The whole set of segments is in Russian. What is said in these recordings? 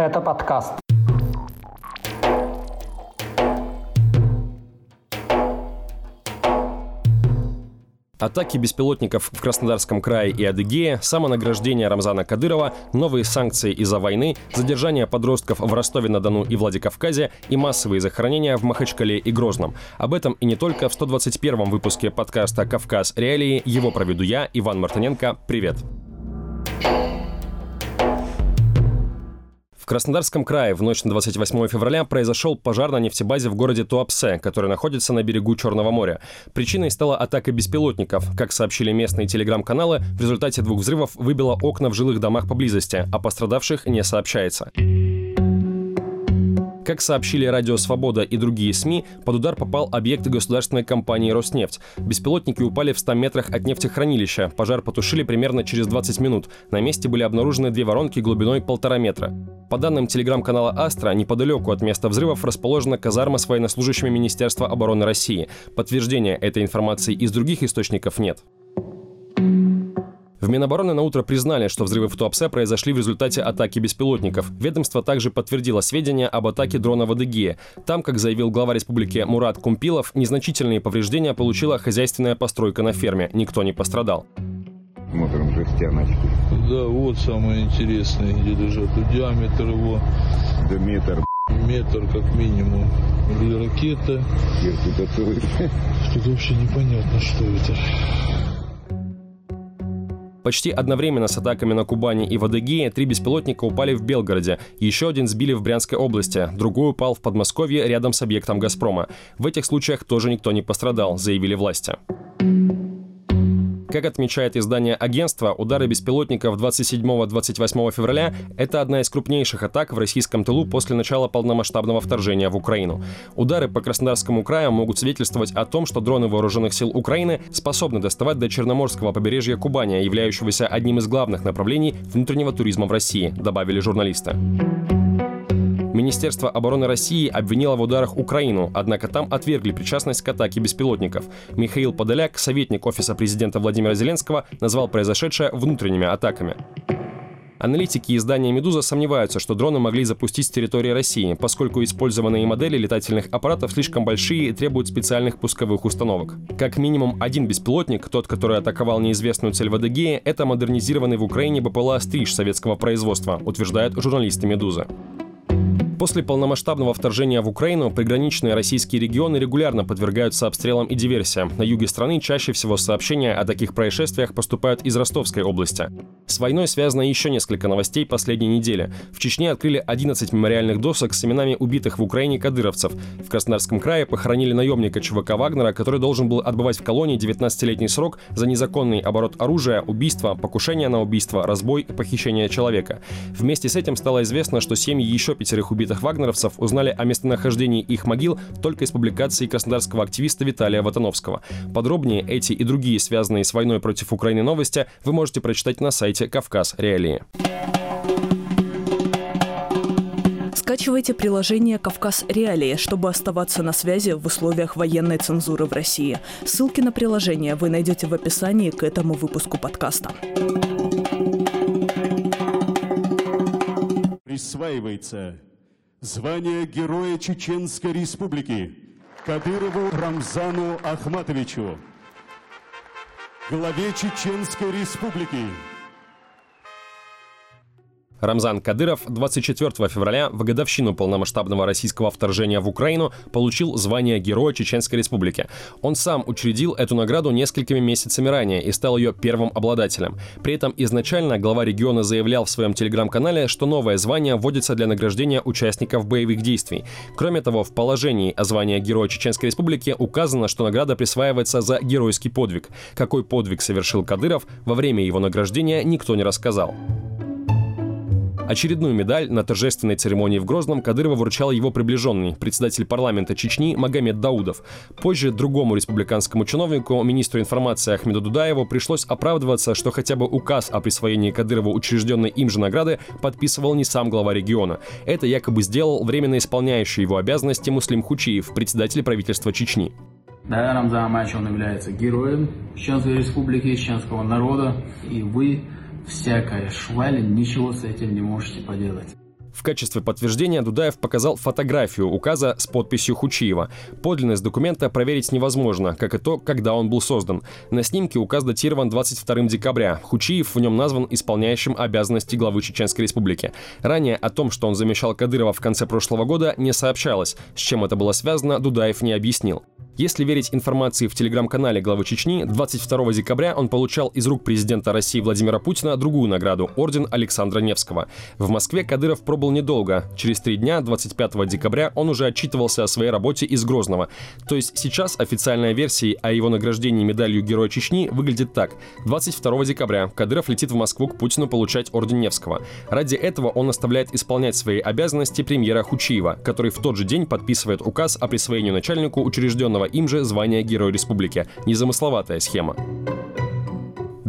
Это подкаст. Атаки беспилотников в Краснодарском крае и Адыгее, самонаграждение Рамзана Кадырова, новые санкции из-за войны, задержание подростков в Ростове-на-Дону и Владикавказе и массовые захоронения в Махачкале и Грозном. Об этом и не только в 121-м выпуске подкаста «Кавказ. Реалии». Его проведу я, Иван Мартыненко. Привет! Краснодарском крае в ночь на 28 февраля произошел пожар на нефтебазе в городе Туапсе, который находится на берегу Черного моря. Причиной стала атака беспилотников. Как сообщили местные телеграм-каналы, в результате двух взрывов выбило окна в жилых домах поблизости, а пострадавших не сообщается. Как сообщили Радио Свобода и другие СМИ, под удар попал объект государственной компании «Роснефть». Беспилотники упали в 100 метрах от нефтехранилища. Пожар потушили примерно через 20 минут. На месте были обнаружены две воронки глубиной полтора метра. По данным телеграм-канала «Астра», неподалеку от места взрывов расположена казарма с военнослужащими Министерства обороны России. Подтверждения этой информации из других источников нет. В Минобороны на утро признали, что взрывы в Туапсе произошли в результате атаки беспилотников. Ведомство также подтвердило сведения об атаке дрона в Адыгее. Там, как заявил глава республики Мурат Кумпилов, незначительные повреждения получила хозяйственная постройка на ферме. Никто не пострадал. Смотрим жестяночки. Да, вот самое интересное, где лежат. Диаметр его... Да метр. Метр как минимум. Или ракета. Тут вообще непонятно, что это. Почти одновременно с атаками на Кубани и в Адыгее три беспилотника упали в Белгороде, еще один сбили в Брянской области, другой упал в Подмосковье рядом с объектом «Газпрома». В этих случаях тоже никто не пострадал, заявили власти. Как отмечает издание агентства, удары беспилотников 27-28 февраля – это одна из крупнейших атак в российском тылу после начала полномасштабного вторжения в Украину. Удары по Краснодарскому краю могут свидетельствовать о том, что дроны вооруженных сил Украины способны доставать до Черноморского побережья Кубани, являющегося одним из главных направлений внутреннего туризма в России, добавили журналисты. Министерство обороны России обвинило в ударах Украину, однако там отвергли причастность к атаке беспилотников. Михаил Подоляк, советник Офиса президента Владимира Зеленского, назвал произошедшее внутренними атаками. Аналитики издания «Медуза» сомневаются, что дроны могли запустить с территории России, поскольку использованные модели летательных аппаратов слишком большие и требуют специальных пусковых установок. Как минимум один беспилотник, тот, который атаковал неизвестную цель в Адыгее, это модернизированный в Украине БПЛА «Стриж» советского производства, утверждают журналисты «Медузы». После полномасштабного вторжения в Украину приграничные российские регионы регулярно подвергаются обстрелам и диверсиям. На юге страны чаще всего сообщения о таких происшествиях поступают из Ростовской области. С войной связано еще несколько новостей последней недели. В Чечне открыли 11 мемориальных досок с именами убитых в Украине кадыровцев. В Краснодарском крае похоронили наемника ЧВК Вагнера, который должен был отбывать в колонии 19-летний срок за незаконный оборот оружия, убийство, покушение на убийство, разбой и похищение человека. Вместе с этим стало известно, что семьи еще пятерых убитых убитых вагнеровцев узнали о местонахождении их могил только из публикации краснодарского активиста Виталия Ватановского. Подробнее эти и другие связанные с войной против Украины новости вы можете прочитать на сайте «Кавказ. Реалии». Скачивайте приложение «Кавказ Реалии», чтобы оставаться на связи в условиях военной цензуры в России. Ссылки на приложение вы найдете в описании к этому выпуску подкаста. Присваивается звание Героя Чеченской Республики. Кадырову Рамзану Ахматовичу, главе Чеченской Республики Рамзан Кадыров 24 февраля в годовщину полномасштабного российского вторжения в Украину получил звание Героя Чеченской Республики. Он сам учредил эту награду несколькими месяцами ранее и стал ее первым обладателем. При этом изначально глава региона заявлял в своем телеграм-канале, что новое звание вводится для награждения участников боевых действий. Кроме того, в положении о звании Героя Чеченской Республики указано, что награда присваивается за геройский подвиг. Какой подвиг совершил Кадыров, во время его награждения никто не рассказал. Очередную медаль на торжественной церемонии в Грозном Кадырова вручал его приближенный, председатель парламента Чечни Магомед Даудов. Позже другому республиканскому чиновнику, министру информации Ахмеду Дудаеву, пришлось оправдываться, что хотя бы указ о присвоении Кадырову учрежденной им же награды подписывал не сам глава региона. Это якобы сделал временно исполняющий его обязанности Муслим Хучиев, председатель правительства Чечни. Да, Рамзан Амач, он является героем Чеченской республики, чеченского народа, и вы всякая шваль, ничего с этим не можете поделать. В качестве подтверждения Дудаев показал фотографию указа с подписью Хучиева. Подлинность документа проверить невозможно, как и то, когда он был создан. На снимке указ датирован 22 декабря. Хучиев в нем назван исполняющим обязанности главы Чеченской Республики. Ранее о том, что он замещал Кадырова в конце прошлого года, не сообщалось. С чем это было связано, Дудаев не объяснил. Если верить информации в телеграм-канале главы Чечни, 22 декабря он получал из рук президента России Владимира Путина другую награду – орден Александра Невского. В Москве Кадыров пробыл недолго. Через три дня, 25 декабря, он уже отчитывался о своей работе из Грозного. То есть сейчас официальная версия о его награждении медалью Героя Чечни выглядит так. 22 декабря Кадыров летит в Москву к Путину получать орден Невского. Ради этого он оставляет исполнять свои обязанности премьера Хучиева, который в тот же день подписывает указ о присвоении начальнику учрежденного им же звание Героя Республики. Незамысловатая схема.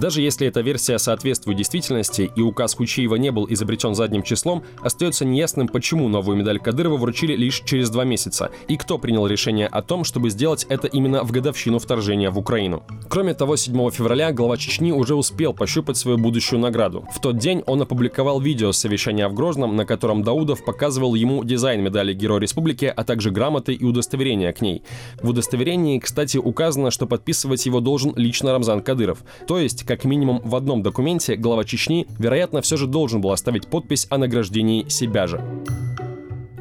Даже если эта версия соответствует действительности и указ Кучиева не был изобретен задним числом, остается неясным, почему новую медаль Кадырова вручили лишь через два месяца, и кто принял решение о том, чтобы сделать это именно в годовщину вторжения в Украину. Кроме того, 7 февраля глава Чечни уже успел пощупать свою будущую награду. В тот день он опубликовал видео с совещания в Грозном, на котором Даудов показывал ему дизайн медали Героя Республики, а также грамоты и удостоверения к ней. В удостоверении, кстати, указано, что подписывать его должен лично Рамзан Кадыров. То есть как минимум в одном документе глава Чечни, вероятно, все же должен был оставить подпись о награждении себя же.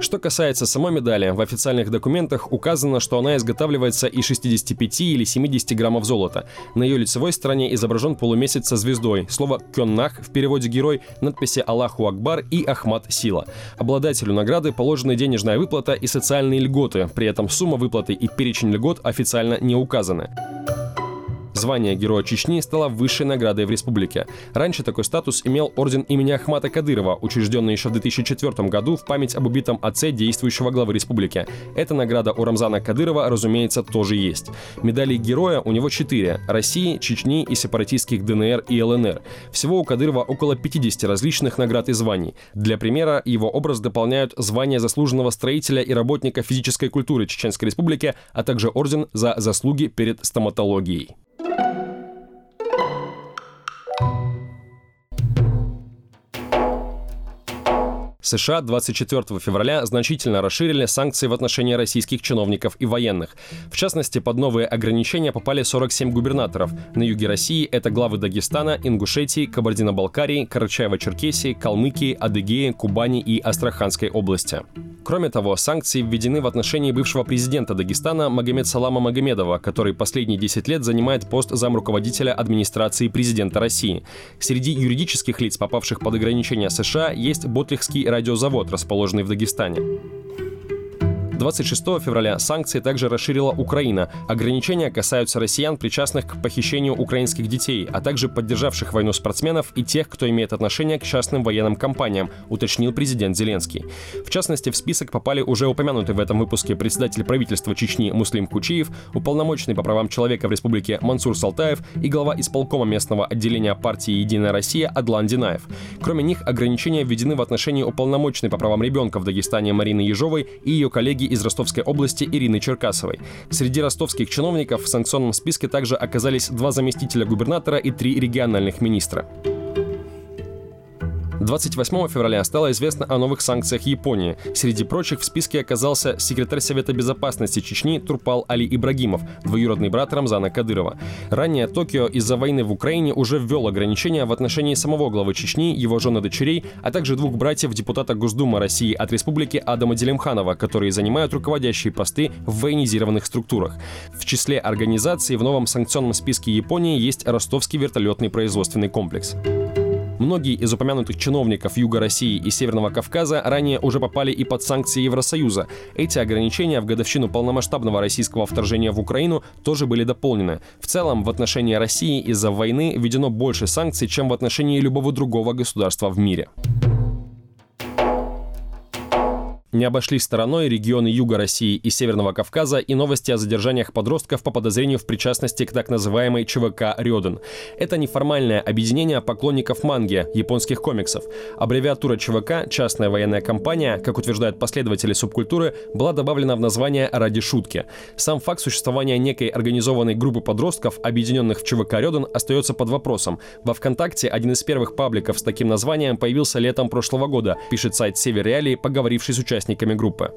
Что касается самой медали, в официальных документах указано, что она изготавливается из 65 или 70 граммов золота. На ее лицевой стороне изображен полумесяц со звездой, слово «кённах» в переводе «герой», надписи «Аллаху Акбар» и «Ахмад Сила». Обладателю награды положены денежная выплата и социальные льготы, при этом сумма выплаты и перечень льгот официально не указаны. Звание Героя Чечни стало высшей наградой в республике. Раньше такой статус имел орден имени Ахмата Кадырова, учрежденный еще в 2004 году в память об убитом отце действующего главы республики. Эта награда у Рамзана Кадырова, разумеется, тоже есть. Медалей Героя у него четыре – России, Чечни и сепаратистских ДНР и ЛНР. Всего у Кадырова около 50 различных наград и званий. Для примера, его образ дополняют звание заслуженного строителя и работника физической культуры Чеченской Республики, а также орден за заслуги перед стоматологией. США 24 февраля значительно расширили санкции в отношении российских чиновников и военных. В частности, под новые ограничения попали 47 губернаторов. На юге России это главы Дагестана, Ингушетии, Кабардино-Балкарии, Карачаево-Черкесии, Калмыкии, Адыгеи, Кубани и Астраханской области. Кроме того, санкции введены в отношении бывшего президента Дагестана Магомед Салама Магомедова, который последние 10 лет занимает пост замруководителя администрации президента России. Среди юридических лиц, попавших под ограничения США, есть Ботлихский радиозавод, расположенный в Дагестане. 26 февраля санкции также расширила Украина. Ограничения касаются россиян, причастных к похищению украинских детей, а также поддержавших войну спортсменов и тех, кто имеет отношение к частным военным компаниям, уточнил президент Зеленский. В частности, в список попали уже упомянутый в этом выпуске председатель правительства Чечни Муслим Кучиев, уполномоченный по правам человека в республике Мансур Салтаев и глава исполкома местного отделения партии «Единая Россия» Адлан Динаев. Кроме них, ограничения введены в отношении уполномоченной по правам ребенка в Дагестане Марины Ежовой и ее коллеги из Ростовской области Ирины Черкасовой. Среди ростовских чиновников в санкционном списке также оказались два заместителя губернатора и три региональных министра. 28 февраля стало известно о новых санкциях Японии. Среди прочих в списке оказался секретарь Совета безопасности Чечни Турпал Али Ибрагимов, двоюродный брат Рамзана Кадырова. Ранее Токио из-за войны в Украине уже ввел ограничения в отношении самого главы Чечни, его жены дочерей, а также двух братьев депутата Госдумы России от республики Адама Делимханова, которые занимают руководящие посты в военизированных структурах. В числе организаций в новом санкционном списке Японии есть Ростовский вертолетный производственный комплекс. Многие из упомянутых чиновников Юга России и Северного Кавказа ранее уже попали и под санкции Евросоюза. Эти ограничения в годовщину полномасштабного российского вторжения в Украину тоже были дополнены. В целом, в отношении России из-за войны введено больше санкций, чем в отношении любого другого государства в мире. Не обошлись стороной регионы Юга России и Северного Кавказа и новости о задержаниях подростков по подозрению в причастности к так называемой ЧВК «Рёден». Это неформальное объединение поклонников манги, японских комиксов. Аббревиатура ЧВК «Частная военная компания», как утверждают последователи субкультуры, была добавлена в название ради шутки. Сам факт существования некой организованной группы подростков, объединенных в ЧВК «Рёден», остается под вопросом. Во ВКонтакте один из первых пабликов с таким названием появился летом прошлого года, пишет сайт Север Реалии, поговоривший с участниками группы.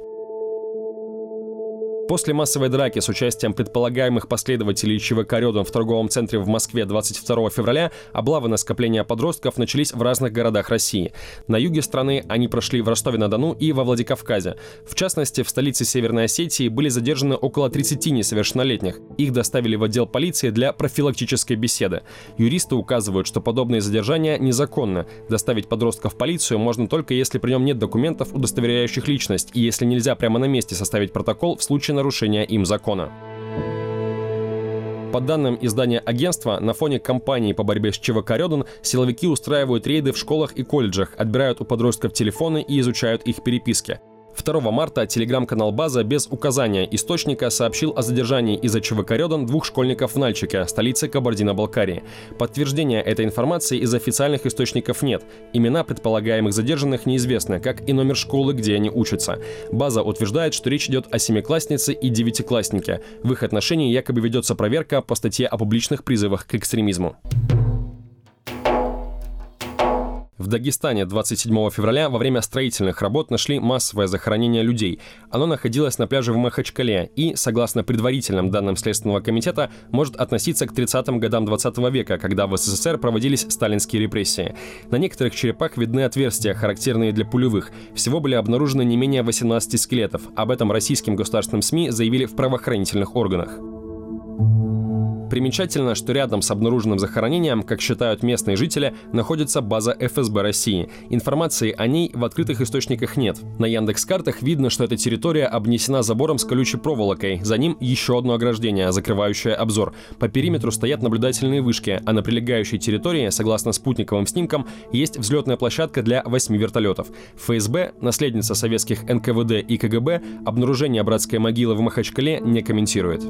После массовой драки с участием предполагаемых последователей ЧВК «Рёдом» в торговом центре в Москве 22 февраля облавы на скопление подростков начались в разных городах России. На юге страны они прошли в Ростове-на-Дону и во Владикавказе. В частности, в столице Северной Осетии были задержаны около 30 несовершеннолетних. Их доставили в отдел полиции для профилактической беседы. Юристы указывают, что подобные задержания незаконны. Доставить подростка в полицию можно только если при нем нет документов, удостоверяющих личность, и если нельзя прямо на месте составить протокол в случае нарушения им закона. По данным издания агентства, на фоне кампании по борьбе с ЧВК «Рёден» силовики устраивают рейды в школах и колледжах, отбирают у подростков телефоны и изучают их переписки. 2 марта телеграм-канал «База» без указания источника сообщил о задержании из-за ЧВК «Рёдан» двух школьников в Нальчике, столице Кабардино-Балкарии. Подтверждения этой информации из официальных источников нет. Имена предполагаемых задержанных неизвестны, как и номер школы, где они учатся. «База» утверждает, что речь идет о семикласснице и девятикласснике. В их отношении якобы ведется проверка по статье о публичных призывах к экстремизму. В Дагестане 27 февраля во время строительных работ нашли массовое захоронение людей. Оно находилось на пляже в Махачкале и, согласно предварительным данным Следственного комитета, может относиться к 30-м годам 20 века, когда в СССР проводились сталинские репрессии. На некоторых черепах видны отверстия, характерные для пулевых. Всего были обнаружены не менее 18 скелетов. Об этом российским государственным СМИ заявили в правоохранительных органах. Примечательно, что рядом с обнаруженным захоронением, как считают местные жители, находится база ФСБ России. Информации о ней в открытых источниках нет. На Яндекс-картах видно, что эта территория обнесена забором с колючей проволокой. За ним еще одно ограждение, закрывающее обзор. По периметру стоят наблюдательные вышки, а на прилегающей территории, согласно спутниковым снимкам, есть взлетная площадка для восьми вертолетов. ФСБ, наследница советских НКВД и КГБ, обнаружение братской могилы в Махачкале не комментирует.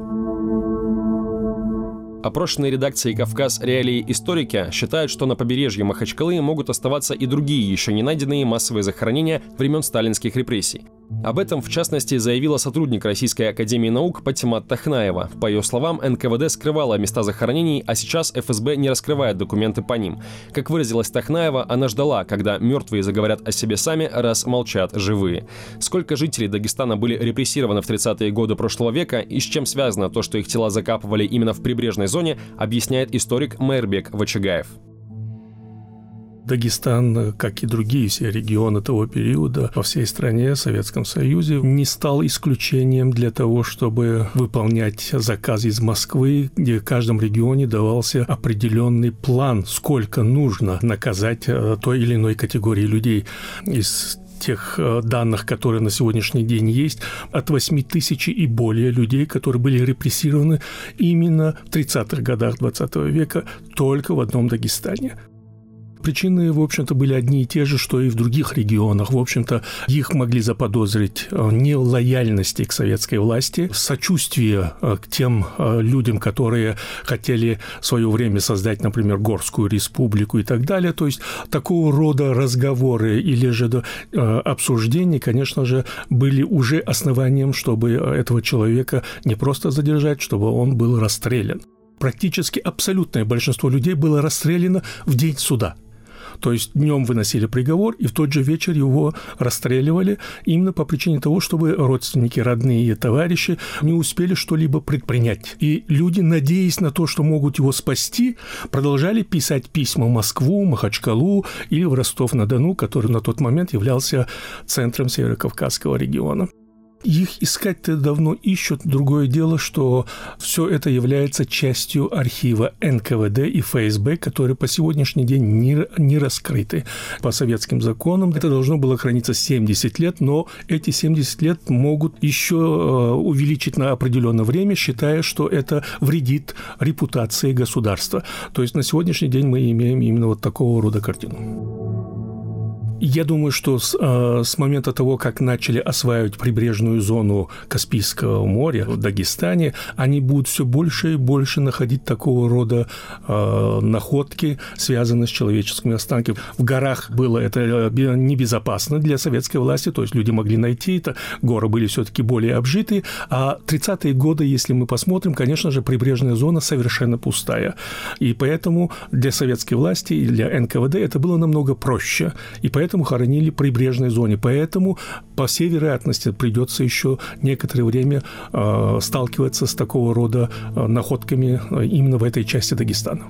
Опрошенные редакции «Кавказ. Реалии историки» считают, что на побережье Махачкалы могут оставаться и другие еще не найденные массовые захоронения времен сталинских репрессий. Об этом, в частности, заявила сотрудник Российской Академии Наук Патимат Тахнаева. По ее словам, НКВД скрывала места захоронений, а сейчас ФСБ не раскрывает документы по ним. Как выразилась Тахнаева, она ждала, когда мертвые заговорят о себе сами, раз молчат живые. Сколько жителей Дагестана были репрессированы в 30-е годы прошлого века и с чем связано то, что их тела закапывали именно в прибрежной зоне, объясняет историк Мэрбек Вачагаев. Дагестан, как и другие все регионы того периода во всей стране, Советском Союзе, не стал исключением для того, чтобы выполнять заказ из Москвы, где в каждом регионе давался определенный план, сколько нужно наказать э, той или иной категории людей. Из тех э, данных, которые на сегодняшний день есть, от 8 тысяч и более людей, которые были репрессированы именно в 30-х годах 20 века только в одном Дагестане. Причины, в общем-то, были одни и те же, что и в других регионах. В общем-то, их могли заподозрить в нелояльности к советской власти, в сочувствии э, к тем э, людям, которые хотели в свое время создать, например, Горскую республику и так далее. То есть такого рода разговоры или же э, обсуждения, конечно же, были уже основанием, чтобы этого человека не просто задержать, чтобы он был расстрелян практически абсолютное большинство людей было расстреляно в день суда. То есть днем выносили приговор, и в тот же вечер его расстреливали именно по причине того, чтобы родственники, родные и товарищи не успели что-либо предпринять. И люди, надеясь на то, что могут его спасти, продолжали писать письма в Москву, Махачкалу или в Ростов-на-Дону, который на тот момент являлся центром Северо-Кавказского региона. Их искать-то давно ищут. Другое дело, что все это является частью архива НКВД и ФСБ, которые по сегодняшний день не, не раскрыты. По советским законам это должно было храниться 70 лет, но эти 70 лет могут еще э, увеличить на определенное время, считая, что это вредит репутации государства. То есть на сегодняшний день мы имеем именно вот такого рода картину. Я думаю, что с, э, с момента того, как начали осваивать прибрежную зону Каспийского моря в Дагестане, они будут все больше и больше находить такого рода э, находки, связанные с человеческими останками. В горах было это э, небезопасно для советской власти, то есть люди могли найти это, горы были все-таки более обжитые, а 30-е годы, если мы посмотрим, конечно же, прибрежная зона совершенно пустая. И поэтому для советской власти и для НКВД это было намного проще. И поэтому поэтому хоронили в прибрежной зоне. Поэтому, по всей вероятности, придется еще некоторое время э, сталкиваться с такого рода э, находками э, именно в этой части Дагестана.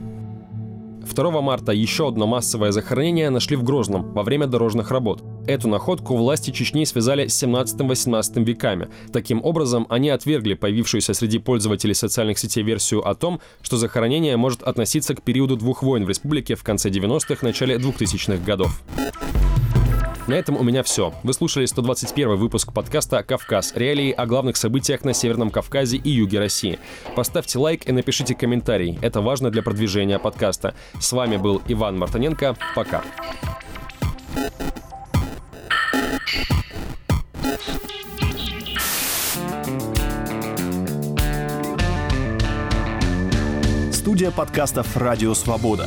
2 марта еще одно массовое захоронение нашли в Грозном во время дорожных работ. Эту находку власти Чечни связали с 17-18 веками. Таким образом, они отвергли появившуюся среди пользователей социальных сетей версию о том, что захоронение может относиться к периоду двух войн в республике в конце 90-х, начале 2000-х годов. На этом у меня все. Вы слушали 121 выпуск подкаста «Кавказ. Реалии о главных событиях на Северном Кавказе и юге России». Поставьте лайк и напишите комментарий. Это важно для продвижения подкаста. С вами был Иван Мартыненко. Пока. Студия подкастов «Радио Свобода».